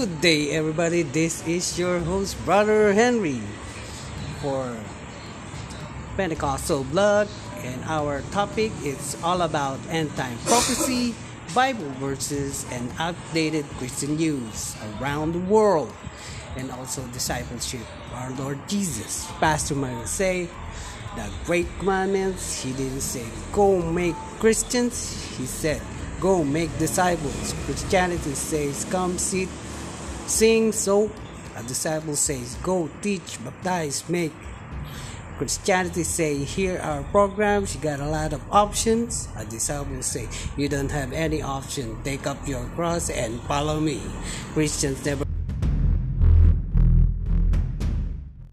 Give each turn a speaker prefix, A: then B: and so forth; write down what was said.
A: Good day, everybody. This is your host, Brother Henry, for Pentecostal Blood, and our topic is all about end time prophecy, Bible verses, and updated Christian news around the world, and also discipleship. Our Lord Jesus, Pastor Michael say, the great commandments. He didn't say go make Christians. He said go make disciples. Christianity says come sit sing so a disciple says go teach baptize make. Christianity say here are programs you got a lot of options. A disciple say you don't have any option. Take up your cross and follow me. Christians never